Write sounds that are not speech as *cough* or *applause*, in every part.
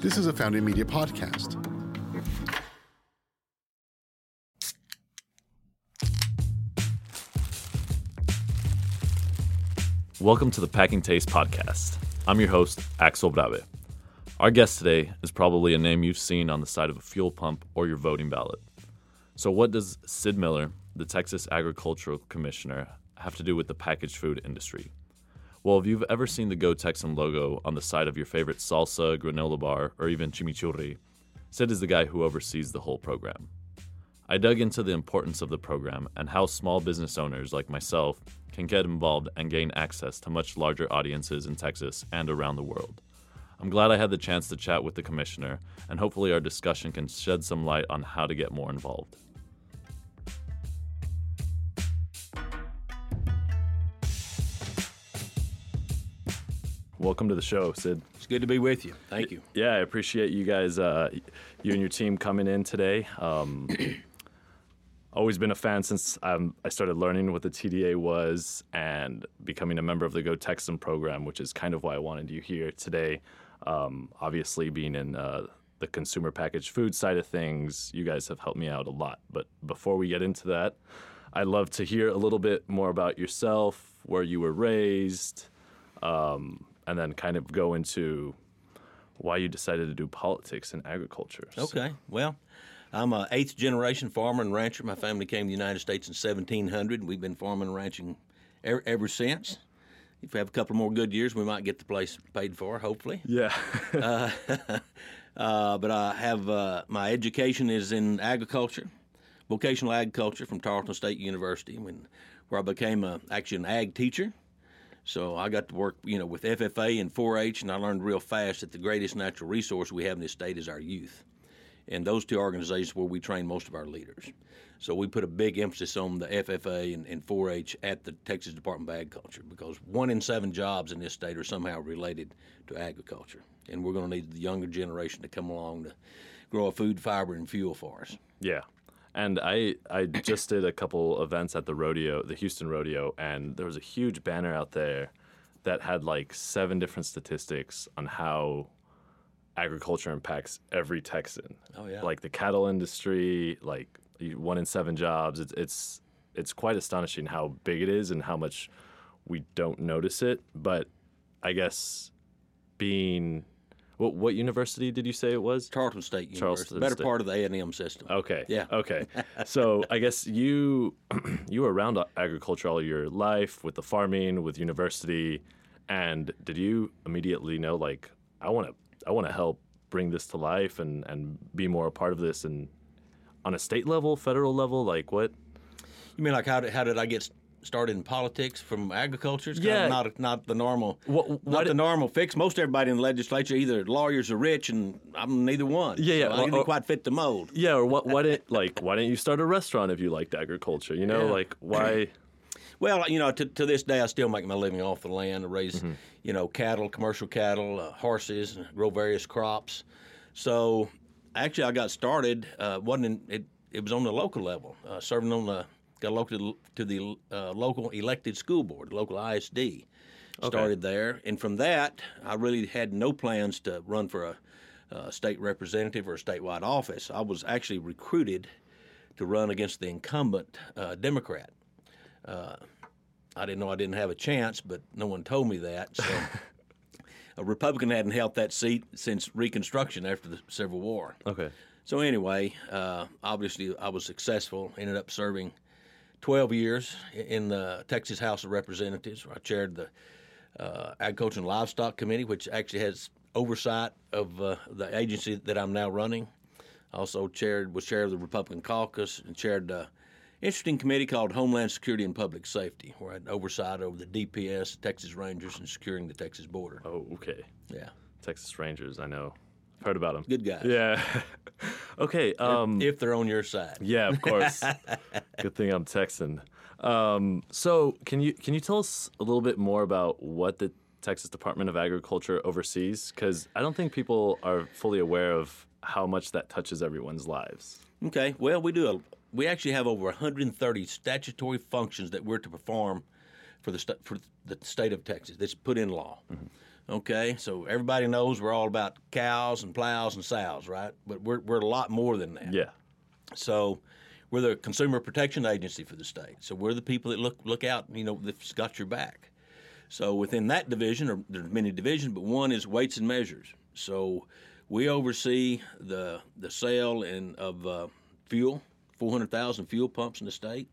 This is a Founding Media podcast. Welcome to the Packing Taste Podcast. I'm your host, Axel Brave. Our guest today is probably a name you've seen on the side of a fuel pump or your voting ballot. So, what does Sid Miller, the Texas Agricultural Commissioner, have to do with the packaged food industry? Well, if you've ever seen the Go Texan logo on the side of your favorite salsa, granola bar, or even chimichurri, Sid is the guy who oversees the whole program. I dug into the importance of the program and how small business owners like myself can get involved and gain access to much larger audiences in Texas and around the world. I'm glad I had the chance to chat with the commissioner, and hopefully, our discussion can shed some light on how to get more involved. Welcome to the show, Sid. It's good to be with you. Thank you. Yeah, I appreciate you guys, uh, you and your team coming in today. Um, *clears throat* always been a fan since um, I started learning what the TDA was and becoming a member of the Go Texan program, which is kind of why I wanted you here today. Um, obviously, being in uh, the consumer packaged food side of things, you guys have helped me out a lot. But before we get into that, I'd love to hear a little bit more about yourself, where you were raised, um, and then kind of go into why you decided to do politics and agriculture. Okay. Well, I'm an eighth generation farmer and rancher. My family came to the United States in 1700. We've been farming and ranching ever, ever since. If we have a couple more good years, we might get the place paid for, hopefully. Yeah. *laughs* uh, *laughs* uh, but I have uh, my education is in agriculture, vocational agriculture from Tarleton State University, when, where I became a, actually an ag teacher. So I got to work, you know, with FFA and 4-H, and I learned real fast that the greatest natural resource we have in this state is our youth and those two organizations where we train most of our leaders. So we put a big emphasis on the FFA and, and 4-H at the Texas Department of Agriculture because one in seven jobs in this state are somehow related to agriculture, and we're going to need the younger generation to come along to grow a food, fiber, and fuel for us. Yeah. And I, I just did a couple events at the rodeo, the Houston rodeo, and there was a huge banner out there that had like seven different statistics on how agriculture impacts every Texan. Oh yeah. Like the cattle industry, like one in seven jobs. It's it's it's quite astonishing how big it is and how much we don't notice it. But I guess being what what university did you say it was? Tarleton State University. Charleston Better State. part of the A and M system. Okay. Yeah. Okay. *laughs* so I guess you *clears throat* you were around agriculture all your life with the farming, with university, and did you immediately know like I want to I want to help bring this to life and and be more a part of this and on a state level, federal level, like what? You mean like how did, how did I get started in politics from agriculture? It's Yeah. kind of not not the normal What- not what- the normal fix. Most everybody in the legislature either lawyers or rich, and I'm neither one. Yeah, yeah, So I didn't or- quite fit the mold. Yeah, or what? Why didn't like? Why didn't you start a restaurant if you liked agriculture? You know, Yeah. like why? *clears throat* Well, you know, to, to this day, I still make my living off the land. I raise, Mm-hmm. you know, cattle, commercial cattle, uh, horses, and grow various crops. So, actually, I got started. Uh, wasn't in, it? It was on the local level, uh, serving on the got elected to the uh, local elected school board, local ISD. Started there, and from that, I really had no plans to run for a, uh state representative or a statewide office. I was actually recruited to run against the incumbent uh, Democrat. I didn't know I didn't have a chance, but no one told me that. So *laughs* a Republican hadn't held that seat since Reconstruction after the Civil War. Okay. So anyway, uh, obviously I was successful. Ended up serving 12 years in the Texas House of Representatives. I chaired the uh, Agriculture and Livestock Committee, which actually has oversight of uh, the agency that I'm now running. Also chaired was chair of the Republican Caucus and chaired an interesting committee called Homeland Security and Public Safety, where I had oversight over the DPS, Texas Rangers, and securing the Texas border. Oh, okay. Yeah, Texas Rangers. I know. Heard about them. good guys. Yeah. *laughs* okay. Um, if they're on your side. Yeah, of course. *laughs* Good thing I'm Texan. Um, so, can you can you tell us a little bit more about what the Texas Department of Agriculture oversees? Because I don't think people are fully aware of how much that touches everyone's lives. Okay. Well, we do. A, we actually have over 130 statutory functions that we're to perform for the sta- for the state of Texas. That's put in law. Okay, so everybody knows we're all about cows and plows and sows, right? But we're we're a lot more than that. Yeah. So we're the consumer protection agency for the state. So we're the people that look look out, you know, that's got your back. So within that division, or there's many divisions, but one is weights and measures. So we oversee the the sale and of uh, fuel, 400,000 fuel pumps in the state.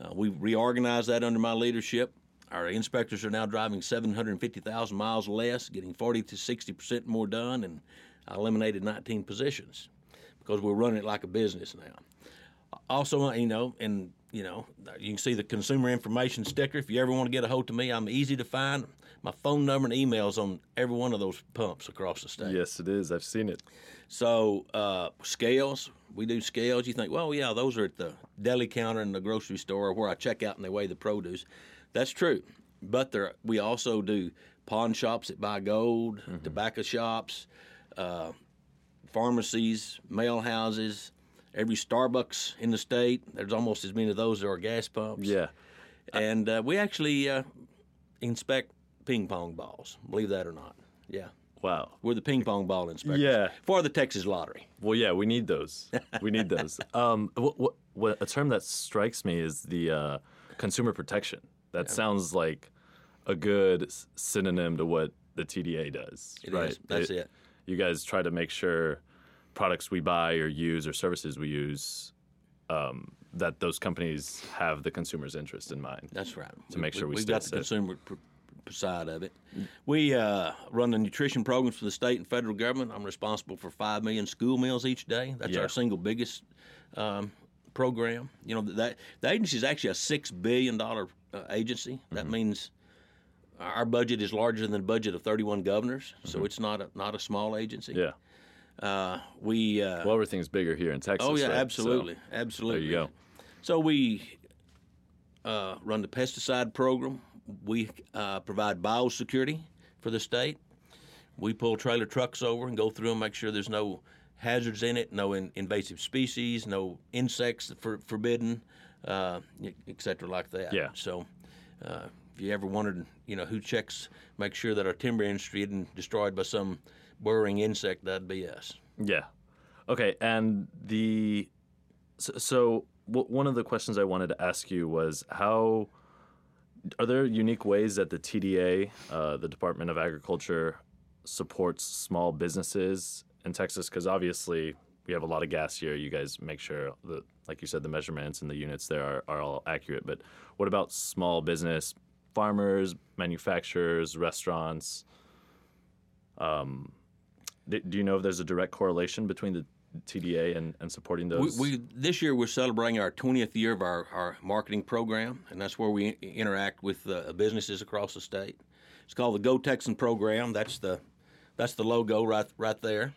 Uh, we reorganized that under my leadership. Our inspectors are now driving 750,000 miles less, getting 40 to 60 percent more done, and I eliminated 19 positions because we're running it like a business now. Also, you know, and you know, you can see the consumer information sticker. If you ever want to get a hold of me, I'm easy to find. My phone number and emails on every one of those pumps across the state. Yes, it is. I've seen it. So uh, scales, we do scales. You think, well, yeah, those are at the deli counter in the grocery store where I check out and they weigh the produce. That's true, but there we also do pawn shops that buy gold, tobacco shops, uh, pharmacies, mail houses. Every Starbucks in the state, there's almost as many of those as there are gas pumps. Yeah. And uh, we actually uh, inspect ping pong balls, believe that or not. Yeah. Wow. We're the ping pong ball inspectors Yeah. for the Texas Lottery. Well, yeah, we need those. We need those. *laughs* um, what, what, what a term that strikes me is the uh, consumer protection. That sounds like a good synonym to what the TDA does. It right? is. That's it. You guys try to make sure products we buy or use or services we use um, that those companies have the consumer's interest in mind. That's right. To make sure we stay got the safe. consumer pr- pr- side of it. We uh, run the nutrition programs for the state and federal government. I'm responsible for five million school meals each day. That's Yeah. our single biggest um, program. You know that the agency is actually a six billion dollar uh, agency. That Mm-hmm. means our budget is larger than the budget of 31 governors. Mm-hmm. So it's not a not a small agency. Yeah. Uh, we. Uh, Well, everything's bigger here in Texas. Oh yeah, right? So, absolutely, absolutely. there you go. So we uh, run the pesticide program. We uh, provide biosecurity for the state. We pull trailer trucks over and go through and make sure there's no hazards in it, no in, invasive species, no insects that for, forbidden, uh, et cetera, like that. Yeah. So. Uh, if you ever wondered, you know, who checks, make sure that our timber industry isn't destroyed by some burrowing insect, that'd be us. Yeah. Okay. And the so, so w- one of the questions I wanted to ask you was how are there unique ways that the TDA, uh, the Department of Agriculture, supports small businesses in Texas? Because obviously we have a lot of gas here. You guys make sure that, like you said, the measurements and the units there are, are all accurate. But what about small business, farmers, manufacturers, restaurants? Um, do, do you know if there's a direct correlation between the TDA and, and supporting those? we this year we're celebrating our 20th year of our, our marketing program, and that's where we interact with uh, businesses across the state. It's called the Go Texan program. That's the that's the logo right right there.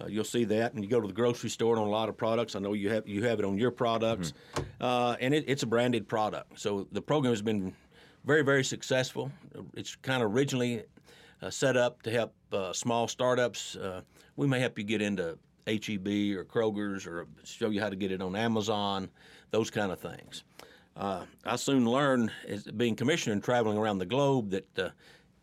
Uh, you'll see that, and you go to the grocery store and on a lot of products. I know you have you have it on your products, uh, and it, it's a branded product. So the program has been very very successful. It's kind of originally uh, set up to help uh, small startups. Uh, we may help you get into HEB or Kroger's or show you how to get it on Amazon, those kind of things. Uh, I soon learned, as being commissioner and traveling around the globe, that uh,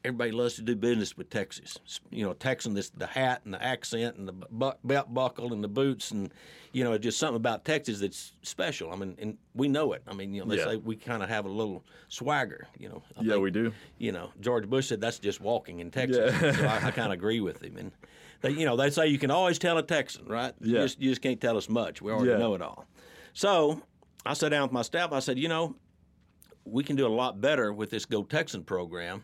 everybody loves to do business with Texas. You know, Texan, this the hat and the accent and the bu- belt buckle and the boots, and you know, just something about Texas that's special. I mean, and we know it. I mean, you know, they Yeah. say we kind of have a little swagger. You know, I yeah, think- we do. you know, George Bush said that's just walking in Texas. so I, I *laughs* kind of agree with him. And they, you know, they say you can always tell a Texan, right? You Yeah. just, you just can't tell us much. We already Yeah. know it all. So I sat down with my staff. I said, you know, we can do a lot better with this Go Texan program.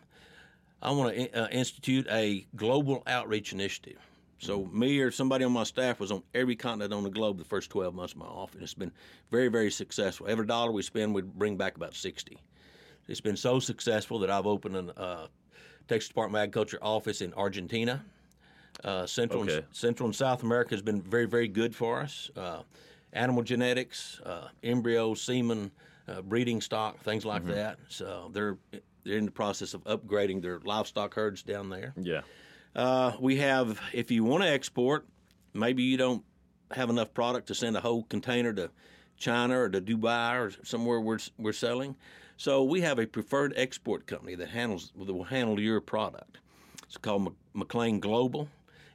I want to uh, institute a global outreach initiative. So me or somebody on my staff was on every continent on the globe the first 12 months of my office. It's been very, very successful. Every dollar we spend, we bring back about 60. It's been so successful that I've opened a uh, Texas Department of Agriculture office in Argentina. Uh, Central, Okay. and, Central and South America has been very, very good for us. Uh, animal genetics, uh, embryo, semen, uh, breeding stock, things like that. So they're they're in the process of upgrading their livestock herds down there. Yeah. Uh, we have, if you want to export, maybe you don't have enough product to send a whole container to China or to Dubai or somewhere we're, we're selling. So we have a preferred export company that handles that will handle your product. It's called McLean Global,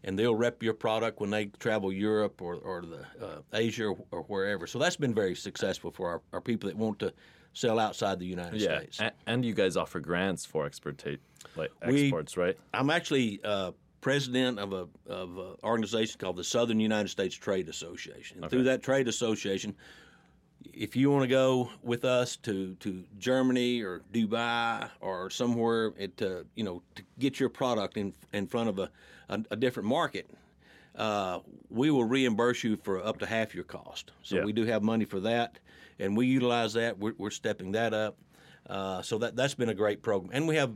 and they'll rep your product when they travel Europe or, or the uh, Asia or, or wherever. So that's been very successful for our, our people that want to sell outside the United Yeah, States. a- and you guys offer grants for exportate like We- exports, right? I'm actually uh, president of a of an organization called the Southern United States Trade Association. And through that trade association, if you want to go with us to, to Germany or Dubai or somewhere it, uh, you know to get your product in in front of a, a, a different market, uh, we will reimburse you for up to half your cost. So Yeah. we do have money for that, and we utilize that. We're, we're stepping that up. Uh, so that that's been a great program, and we have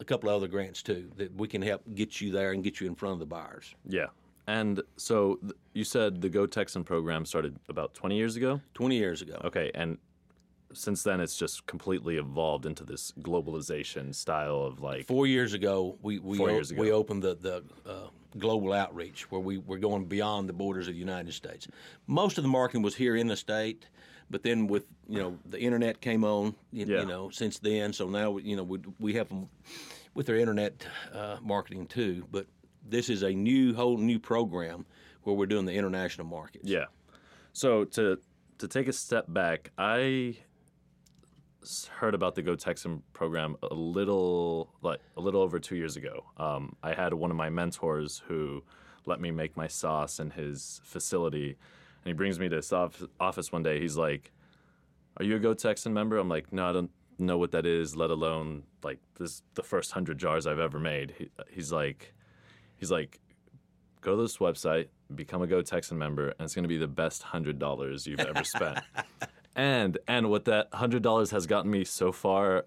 a couple of other grants too that we can help get you there and get you in front of the buyers. Yeah. And so th- you said the Go Texan program started about 20 years ago? Twenty years ago. Okay, and since then it's just completely evolved into this globalization style of like Four years ago, we we, Four o- years ago. we opened the the uh, global outreach where we we're going beyond the borders of the United States. Most of the marketing was here in the state, but then with you know the internet came on, you, Yeah. you know, since then. So now you know we we have them with their internet uh, marketing too. But this is a new whole new program where we're doing the international markets. Yeah. So to to take a step back, I heard about the Go Texan program a little like a little over two years ago. Um, I had one of my mentors who let me make my sauce in his facility, and he brings me to his office one day. He's like, "Are you a Go Texan member?" I'm like, "No, I don't know what that is. Let alone like this the first hundred jars I've ever made." He, he's like, he's like, go to this website, become a Go Texan member, and it's going to be the best hundred dollars you've ever spent. *laughs* and and what that hundred dollars has gotten me so far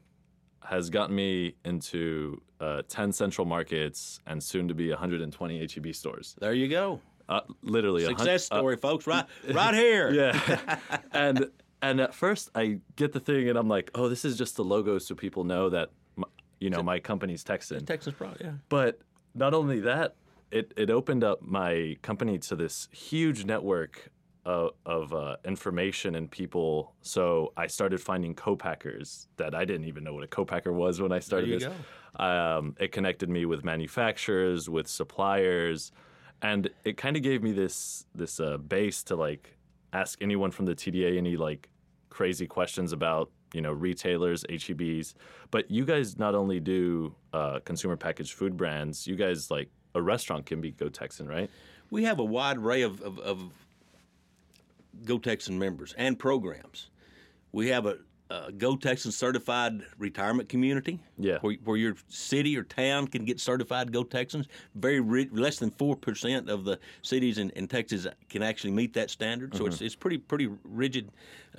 has gotten me into uh, ten central markets and soon to be 120 HEB stores. There you go. Uh, literally a hun- Success uh, story, folks. Right, *laughs* right here. yeah. *laughs* and and at first I get the thing and I'm like, oh, this is just the logo so people know that my, you know my company's Texan. Texas product. Yeah. But not only that, it, it opened up my company to this huge network of, of uh, information and people. So I started finding co-packers that I didn't even know what a co-packer was when I started this. Um, it connected me with manufacturers, with suppliers, and it kind of gave me this this uh, base to like ask anyone from the TDA any like crazy questions about you know retailers, HEBs. But you guys not only do uh, consumer packaged food brands, you guys like a restaurant can be Go Texan, right? We have a wide array of, of, of Go Texan members and programs. We have a, a Go Texan certified retirement community. Yeah. Where, where your city or town can get certified Go Texans. Very ri- less than four percent of the cities in, in Texas can actually meet that standard. So Mm-hmm. it's it's pretty pretty rigid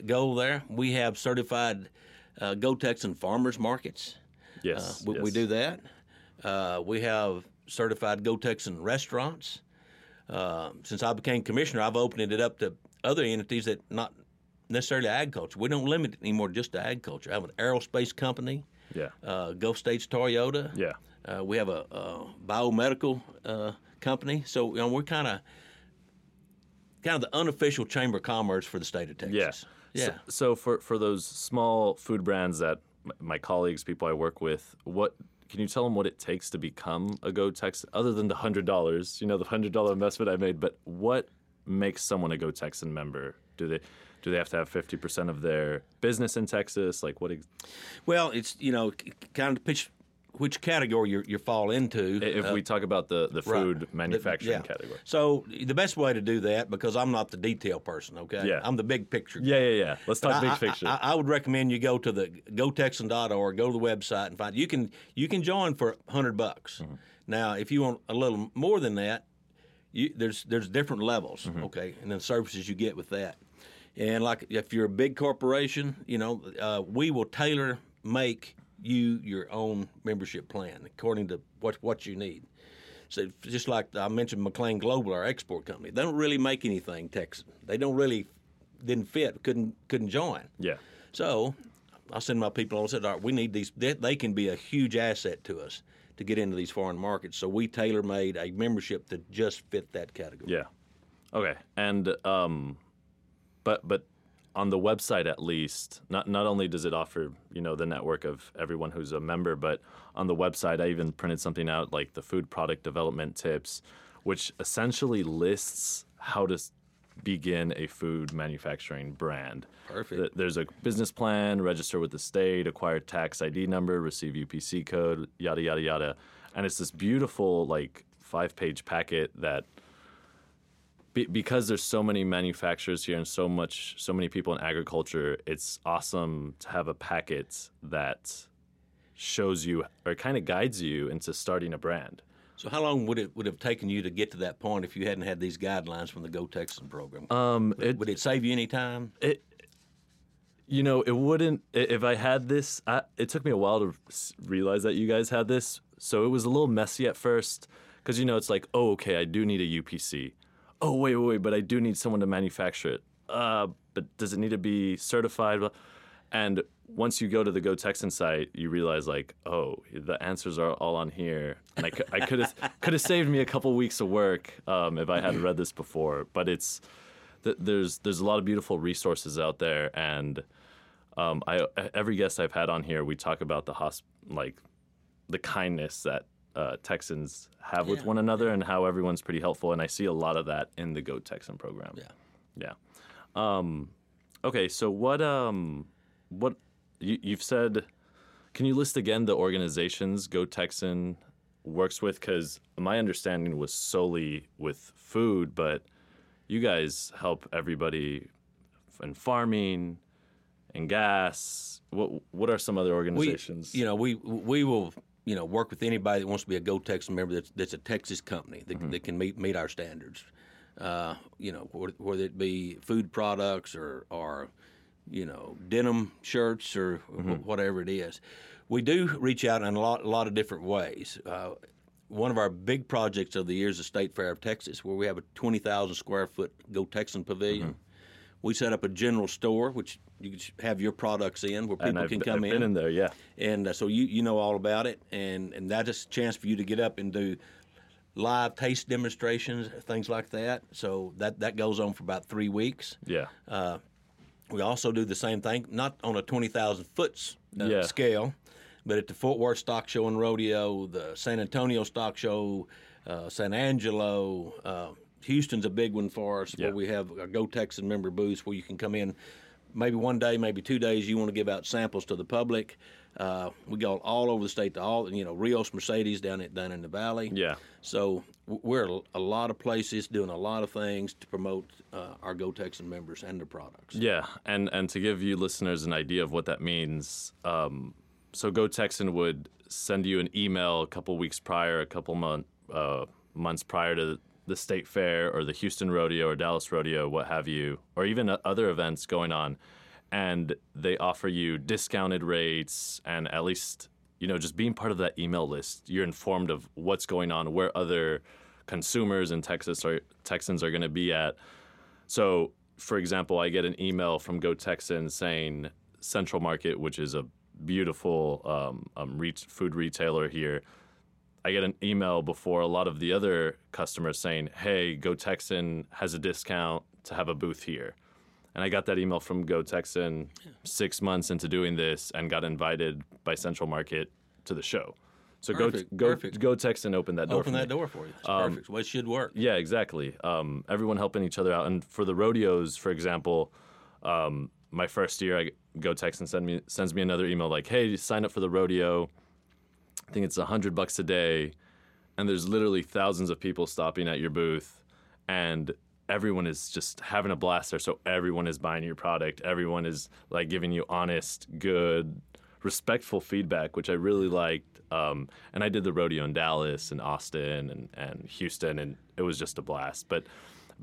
goal there. We have certified uh, Go Texan farmers markets. Yes, Uh, we, we do that. Uh, we have certified Go Texan restaurants. Uh, since I became commissioner, I've opened it up to other entities that not necessarily agriculture. We don't limit it anymore just to agriculture. I have an aerospace company, Yeah, uh, Gulf States Toyota. yeah, Uh, we have a, a biomedical uh, company. So you know, we're kind of kind of the unofficial chamber of commerce for the state of Texas. yeah, Yeah. So, so for for those small food brands that my colleagues, people I work with, what can you tell them what it takes to become a Go Texan? Other than the hundred dollars, you know, the hundred dollar investment I made, but what makes someone a Go Texan member? Do they do they have to have fifty percent of their business in Texas? Like what? Ex- Well, it's you know kind of pitch which category you you fall into. if Uh, we talk about the the Right. food manufacturing Yeah. category. So the best way to do that, because I'm not the detail person, okay? Yeah. I'm the big picture. Yeah, yeah, yeah. Let's talk big I, picture. I, I would recommend you go to the gotexan.org, go to the website and find you can you can join for hundred bucks. Mm-hmm. Now, if you want a little more than that, you, there's there's different levels, Mm-hmm. okay, and then services you get with that. And like if you're a big corporation, you know, uh, we will tailor make you your own membership plan according to what what you need. So just like I mentioned, McLean Global, our export company, they don't really make anything Texan. They don't really didn't fit, couldn't couldn't join. yeah, So I send my people on and said, All right, we need these. They, they can be a huge asset to us to get into these foreign markets. So we tailor made a membership that just fit that category. yeah. Okay, and um, but but on the website at least, not not only does it offer you know the network of everyone who's a member, but on the website I even printed something out like the food product development tips, which essentially lists how to begin a food manufacturing brand. Perfect. There's a business plan, register with the state, acquire tax ID number, receive UPC code, yada yada yada, and it's this beautiful like five page packet that be, because there's so many manufacturers here and so much so many people in agriculture it's awesome to have a packet that shows you or kind of guides you into starting a brand So how long would it would have taken you to get to that point if you hadn't had these guidelines from the Go Texan program? um it, would it save you any time? it you know it wouldn't if i had this I, it took me a while to realize that you guys had this so it was a little messy at first because you know it's like oh okay i do need a upc oh wait wait wait but i do need someone to manufacture it. Uh, but does it need to be certified? And once you go to the go texan site you realize like oh the answers are all on here. And i, I could have *laughs* could have saved me a couple weeks of work um, if i had read this before but it's th- there's there's a lot of beautiful resources out there, and um, I every guest I've had on here, we talk about the hosp- like the kindness that uh, Texans have with one another, and how everyone's pretty helpful, and I see a lot of that in the Go Texan program. Yeah. yeah. Um, okay, so what um what you, you've said? Can you list again the organizations Go Texan works with? Because my understanding was solely with food, but you guys help everybody in farming and gas. What what are some other We, organizations? you know, we we will you know work with anybody that wants to be a Go Texan member that's, that's a Texas company that, Mm-hmm. that can meet meet our standards. Uh, you know, whether, whether it be food products or or you know denim shirts or Mm-hmm. whatever it is, we do reach out in a lot a lot of different ways. Uh, one of our big projects of the year is the State Fair of Texas, where we have a 20,000 square foot Go Texan pavilion. Mm-hmm. We set up a general store, which you can have your products in, where people can I've come been in there. Yeah, and uh, so you you know all about it, and and that is a chance for you to get up and do live taste demonstrations, things like that. So that that goes on for about three weeks. yeah, We also do the same thing, not on a twenty thousand foot uh, Yeah. scale, but at the Fort Worth Stock Show and Rodeo, the San Antonio Stock Show, uh, San Angelo. Houston's a big one for us, Yeah. where we have a Go Texan member booth where you can come in. Maybe one day, maybe two days, you want to give out samples to the public. Uh, we go all over the state to all, you know, Rios Mercedes down at down in the valley. yeah. So we're a- a lot of places doing a lot of things to promote uh, our Go Texan members and their products. Yeah, and and to give you listeners an idea of what that means, um, so Go Texan would send you an email a couple weeks prior, a couple month, uh, months prior to the state fair or the Houston rodeo or Dallas rodeo, what have you, or even other events going on, and they offer you discounted rates and at least you know just being part of that email list, you're informed of what's going on, where other consumers in Texas or Texans are going to be at. So, for example, I get an email from Go Texan saying Central Market, which is a beautiful um, um, re- food retailer here. I get an email before a lot of the other customers saying, "Hey, Go Texan has a discount to have a booth here." And I got that email from Go Texan six months into doing this, and got invited by Central Market to the show. So Perfect, Go Go perfect. Go Texan opened that door. Open that me. door for you. Um, perfect. Well, should work. Yeah, exactly. Um, everyone helping each other out. And for the rodeos, for example, um, my first year, I Go Texan send me sends me another email like, "Hey, sign up for the rodeo. I think it's a hundred bucks a day, and there's literally thousands of people stopping at your booth, and everyone is just having a blast there. So everyone is buying your product. Everyone is like giving you honest, good, respectful feedback, which I really liked. Um, and I did the rodeo in Dallas and Austin and, and Houston, and it was just a blast. But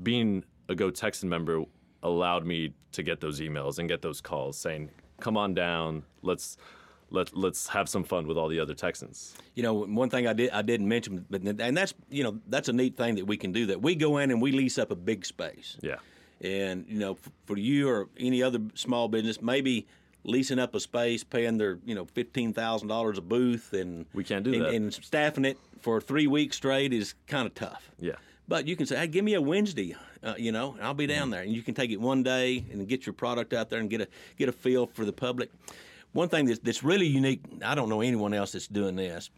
being a Go Texan member allowed me to get those emails and get those calls saying, "Come on down, let's." Let, let's have some fun with all the other Texans. You know, one thing I did I didn't mention, but and that's you know that's a neat thing that we can do. That we go in and we lease up a big space. Yeah. And you know, f- for you or any other small business, maybe leasing up a space, paying their you know fifteen thousand dollars a booth, and We can't do and, that. And staffing it for three weeks straight is kind of tough. Yeah. But you can say, hey, give me a Wednesday, uh, you know, and I'll be down there, and you can take it one day and get your product out there and get a get a feel for the public. One thing that's, that's really unique, I don't know anyone else that's doing this,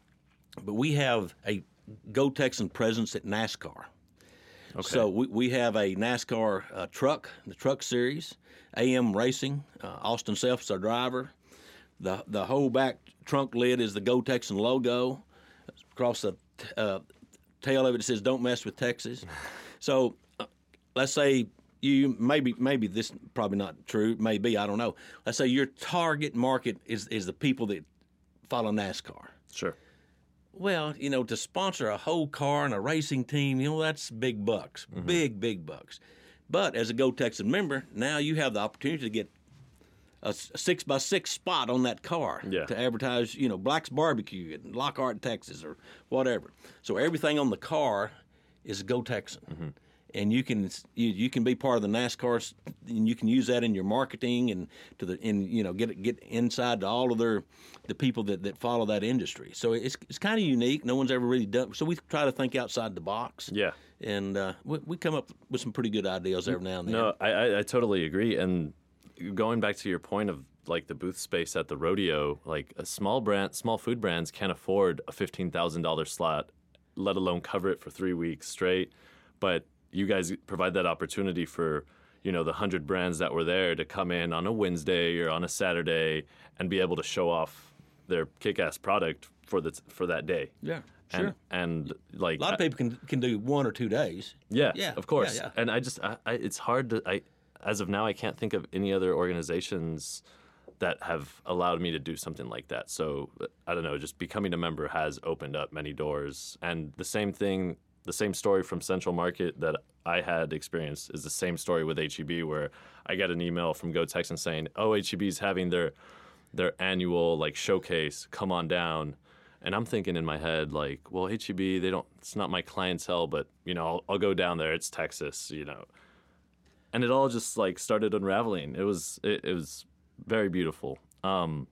but we have a Go Texan presence at NASCAR. Okay. So we, we have a NASCAR uh, truck, the Truck Series, AM Racing. Uh, Austin Self is our driver. The the whole back trunk lid is the Go Texan logo. Across the uh, tail of it, it says "Don't mess with Texas." *laughs* So uh, let's say you maybe maybe this probably not true. Maybe I don't know. Let's say your target market is is the people that follow NASCAR. Sure. Well, you know, to sponsor a whole car and a racing team, you know, that's big bucks, mm-hmm. big, big bucks. But as a Go Texan member, now you have the opportunity to get a six by six spot on that car Yeah. to advertise, you know, Black's Barbecue in Lockhart, Texas, or whatever. So everything on the car is Go Texan. Mm-hmm. And you can you, you can be part of the NASCAR, and you can use that in your marketing and to the and you know get get inside to all of their the people that, that follow that industry. So it's it's kind of unique. No one's ever really done. So we try to think outside the box. Yeah. And uh, we, we come up with some pretty good ideas every now and then. No, I, I, I totally agree. And going back to your point of like the booth space at the rodeo, like a small brand, small food brands can't afford a fifteen thousand dollar slot, let alone cover it for three weeks straight. But you guys provide that opportunity for you know the hundred brands that were there to come in on a Wednesday or on a Saturday and be able to show off their kick-ass product for the for that day. Yeah, And, sure. and like A lot of people can can do one or two days. yeah, Yeah, of course. yeah, yeah. And I just, I, I, it's hard to, I, as of now, I can't think of any other organizations that have allowed me to do something like that. So I don't know, just becoming a member has opened up many doors. And the same thing, the same story from Central Market that I had experienced is the same story with HEB, where I got an email from Go Texan saying, "Oh, HEB's having their their annual like showcase. Come on down." And I'm thinking in my head, like, well, HEB, they don't, it's not my clientele, but, you know, I'll, I'll go down there. It's Texas, you know. And it all just like started unraveling. It was, it, it was very beautiful. Um,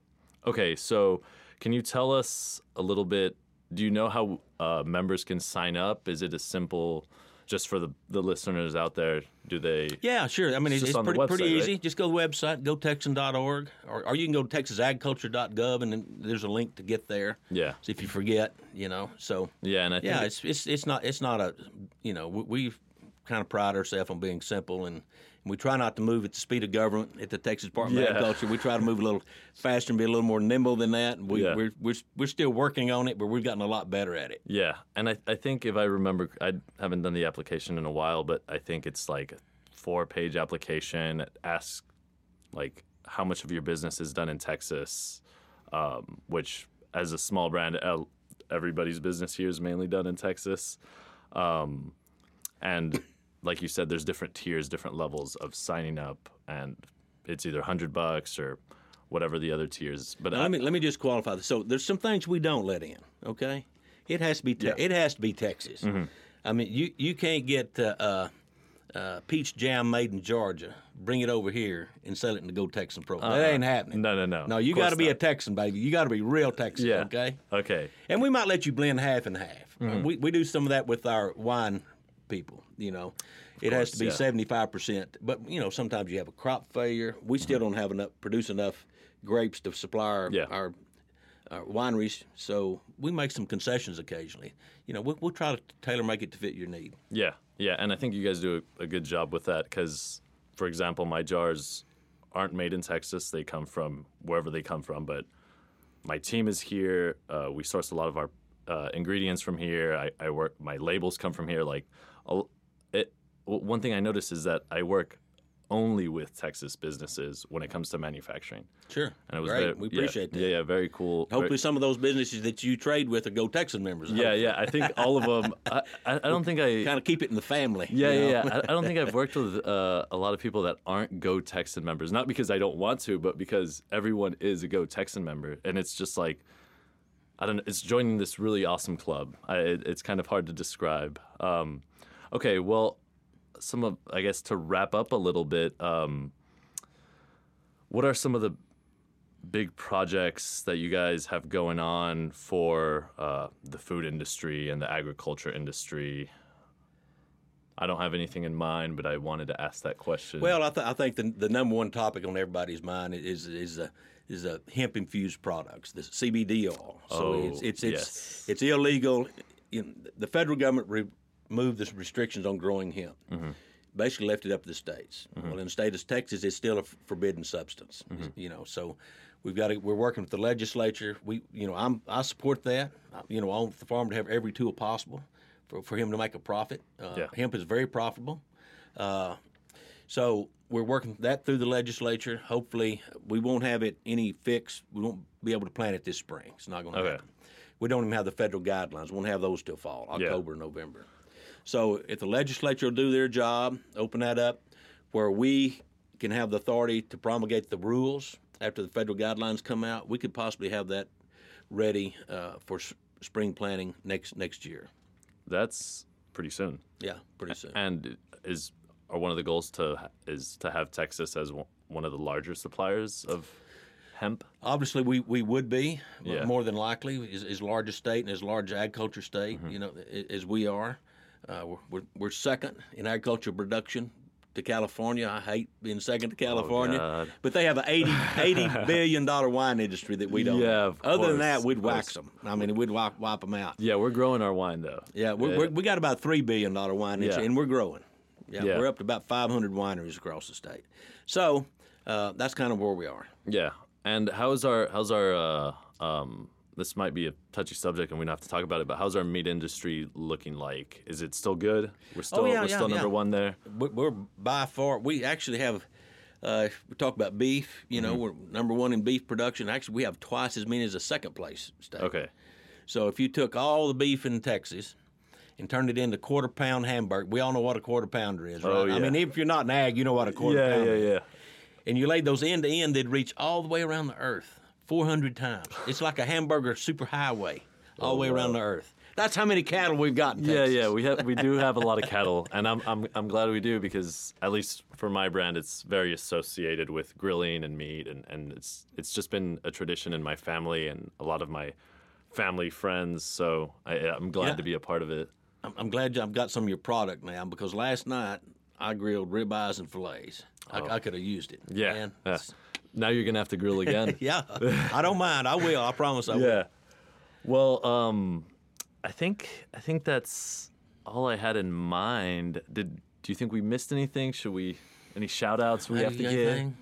okay, so can you tell us a little bit? Do you know how uh, members can sign up? Is it as simple, just for the, the listeners out there? Do they? Yeah, sure. I mean, It's it's, on the pretty, pretty easy. right? Just go to the website, gotexan.org, or, or you can go to texasagriculture.gov, and then there's a link to get there. Yeah. So if you forget, you know, so Yeah, and I think yeah, it's it's it's not it's not a, you know, we, we kind of pride ourselves on being simple and. We try not to move at the speed of government at the Texas Department Yeah. of Agriculture. We try to move a little *laughs* faster and be a little more nimble than that. And we, Yeah. we're, we're, we're still working on it, but we've gotten a lot better at it. Yeah, and I, I think if I remember, I haven't done the application in a while, but I think it's like a four-page application. It asks like how much of your business is done in Texas, um, which as a small brand, everybody's business here is mainly done in Texas, um, and like you said, there's different tiers, different levels of signing up, and it's either hundred bucks or whatever the other tiers. But Now, I, let me let me just qualify this. So there's some things we don't let in. Okay, it has to be te- Yeah. it has to be Texas. I mean, you you can't get uh, uh, uh, peach jam made in Georgia, bring it over here and sell it in the Go Texan Pro. That ain't happening. no, no, no. No, you got to be a. Texan, baby. You got to be real Texan. yeah. Okay. Okay. And we might let you blend half and half. Mm-hmm. We, we do some of that with our wine people, you know. It has to be course, yeah. 75%. But, you know, sometimes you have a crop failure. We still don't have enough, produce enough grapes to supply our, Yeah. our, our wineries. So we make some concessions occasionally. You know, we'll, we'll try to tailor make it to fit your need. Yeah, yeah, and I think you guys do a, a good job with that because, for example, my jars aren't made in Texas; they come from wherever they come from. But my team is here. Uh, we source a lot of our uh, ingredients from here. I, I work. My labels come from here. Like, it. One thing I noticed is that I work only with Texas businesses when it comes to manufacturing. Sure. And it was Great. very, we yeah, appreciate that. Yeah, yeah, very cool. very- Hopefully, some of those businesses that you trade with are Go Texan members. yeah, yeah. I think all of them. *laughs* I, I, I don't think I *laughs* Kind of keep it in the family. Yeah, you know? yeah, yeah. I, I don't think *laughs* I've worked with uh, a lot of people that aren't Go Texan members. Not because I don't want to, but because everyone is a Go Texan member, and it's just like I don't know. It's joining this really awesome club. I, it, it's kind of hard to describe. Um, okay, well, some of I guess to wrap up a little bit. Um, what are some of the big projects that you guys have going on for uh, the food industry and the agriculture industry? I don't have anything in mind, but I wanted to ask that question. Well, I, th- I think the, the number one topic on everybody's mind is is a is a hemp infused products, the CBD oil. So Oh, it's it's it's, yes. it's illegal. The federal government removed the restrictions on growing hemp. Mm-hmm. Basically, left it up to the states. Well, in the state of Texas, it's still a f- forbidden substance. Mm-hmm. You know, so we've got to, we're working with the legislature. We, you know, I'm I support that. You know, I want the farmer to have every tool possible for, for him to make a profit. Uh, Yeah. Hemp is very profitable. Uh, so we're working that through the legislature. Hopefully, we won't have it any fix. We won't be able to plant it this spring. It's not going to Okay. happen. We don't even have the federal guidelines. We won't have those till fall, Yeah. October, November. So if the legislature will do their job, open that up, where we can have the authority to promulgate the rules after the federal guidelines come out, we could possibly have that ready uh, for s- spring planting next next year. that's pretty soon. Yeah, pretty soon. And is are one of the goals to is to have Texas as one- of the larger suppliers of hemp? Obviously, we, we would be Yeah. more than likely as, as largest state and as large agriculture state, Mm-hmm. you know, as we are. Uh, we're, we're, second in agriculture production to California. I hate being second to California, Oh, but they have an 80, 80 *laughs* billion dollar wine industry that we don't. Yeah, have. Other than that, we'd wax them. I mean, we'd wipe, wipe them out. Yeah, we're growing our wine though. Yeah, we're, Yeah. We're, we got about three billion dollar wine industry, Yeah. and we're growing. Yeah, Yeah. we're up to about 500 wineries across the state. So uh, that's kind of where we are. Yeah. And how's our how's our uh, um, this might be a touchy subject and we don't have to talk about it, but how's our meat industry looking like? Is it still good? We're still Oh, yeah, we're yeah, still number one there. we- we're by far we actually have uh, we talk about beef you know Mm-hmm. we're number one in beef production actually we have twice as many as the second place state Okay. so if you took all the beef in texas and turned it into quarter pound hamburger we all know what a quarter pounder is right Oh, yeah. i yeah. mean if you're not an ag you know what a quarter Yeah, pounder yeah, is yeah. and you laid those end to end they'd reach all the way around the earth 400 times it's like a hamburger superhighway oh, all the way around the earth that's how many cattle we've got in Yeah, Texas. yeah, we have we do have a lot of *laughs* cattle, and I'm I'm I'm glad we do because at least for my brand, it's very associated with grilling and meat, and, and it's it's just been a tradition in my family and a lot of my family friends. So I, I'm glad Yeah. to be a part of it. I'm, I'm glad I've got some of your product now because last night I grilled ribeyes and fillets. I, oh. I could have used it. Oh. Yeah, man. yeah. Now you're gonna have to grill again. *laughs* yeah. I don't mind. I will. I promise. I will. Yeah. Well, um, I think I think that's all I had in mind. Did do you think we missed anything? Should we any shout outs we have to got give? Anything,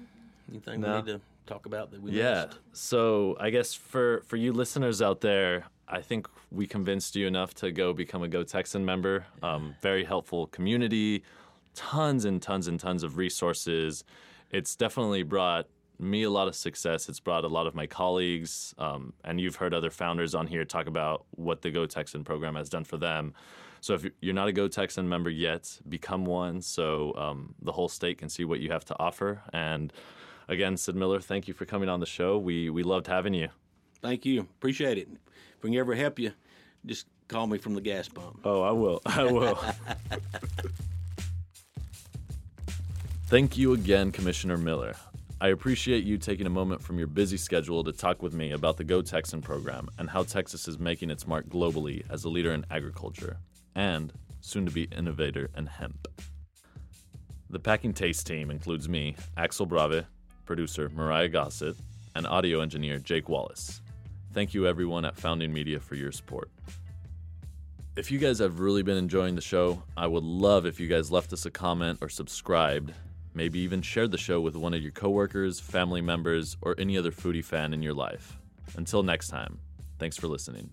anything No. we need to talk about that we Yeah. missed? So I guess for for you listeners out there, I think we convinced you enough to go become a Go Texan member. Um, very helpful community, tons and tons and tons of resources. It's definitely brought me a lot of success. It's brought a lot of my colleagues, um, and you've heard other founders on here talk about what the Go Texan program has done for them. So if you're not a Go Texan member yet, become one so um, the whole state can see what you have to offer. And again, Sid Miller, thank you for coming on the show. We we loved having you. Thank you. Appreciate it. If we can ever help you, just call me from the gas pump. Oh, I will. *laughs* I will. *laughs* Thank you again, Commissioner Miller. I appreciate you taking a moment from your busy schedule to talk with me about the Go Texan program and how Texas is making its mark globally as a leader in agriculture and soon to be innovator in hemp. The Packing Taste team includes me, Axel Brave, producer Mariah Gossett, and audio engineer Jake Wallace. Thank you, everyone at Founding Media, for your support. If you guys have really been enjoying the show, I would love if you guys left us a comment or subscribed, maybe even share the show with one of your coworkers, family members, or any other foodie fan in your life. Until next time, thanks for listening.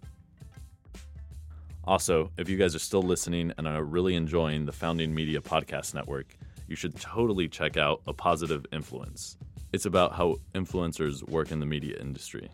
Also, if you guys are still listening and are really enjoying the Founding Media Podcast Network, you should totally check out A Positive Influence. It's about how influencers work in the media industry.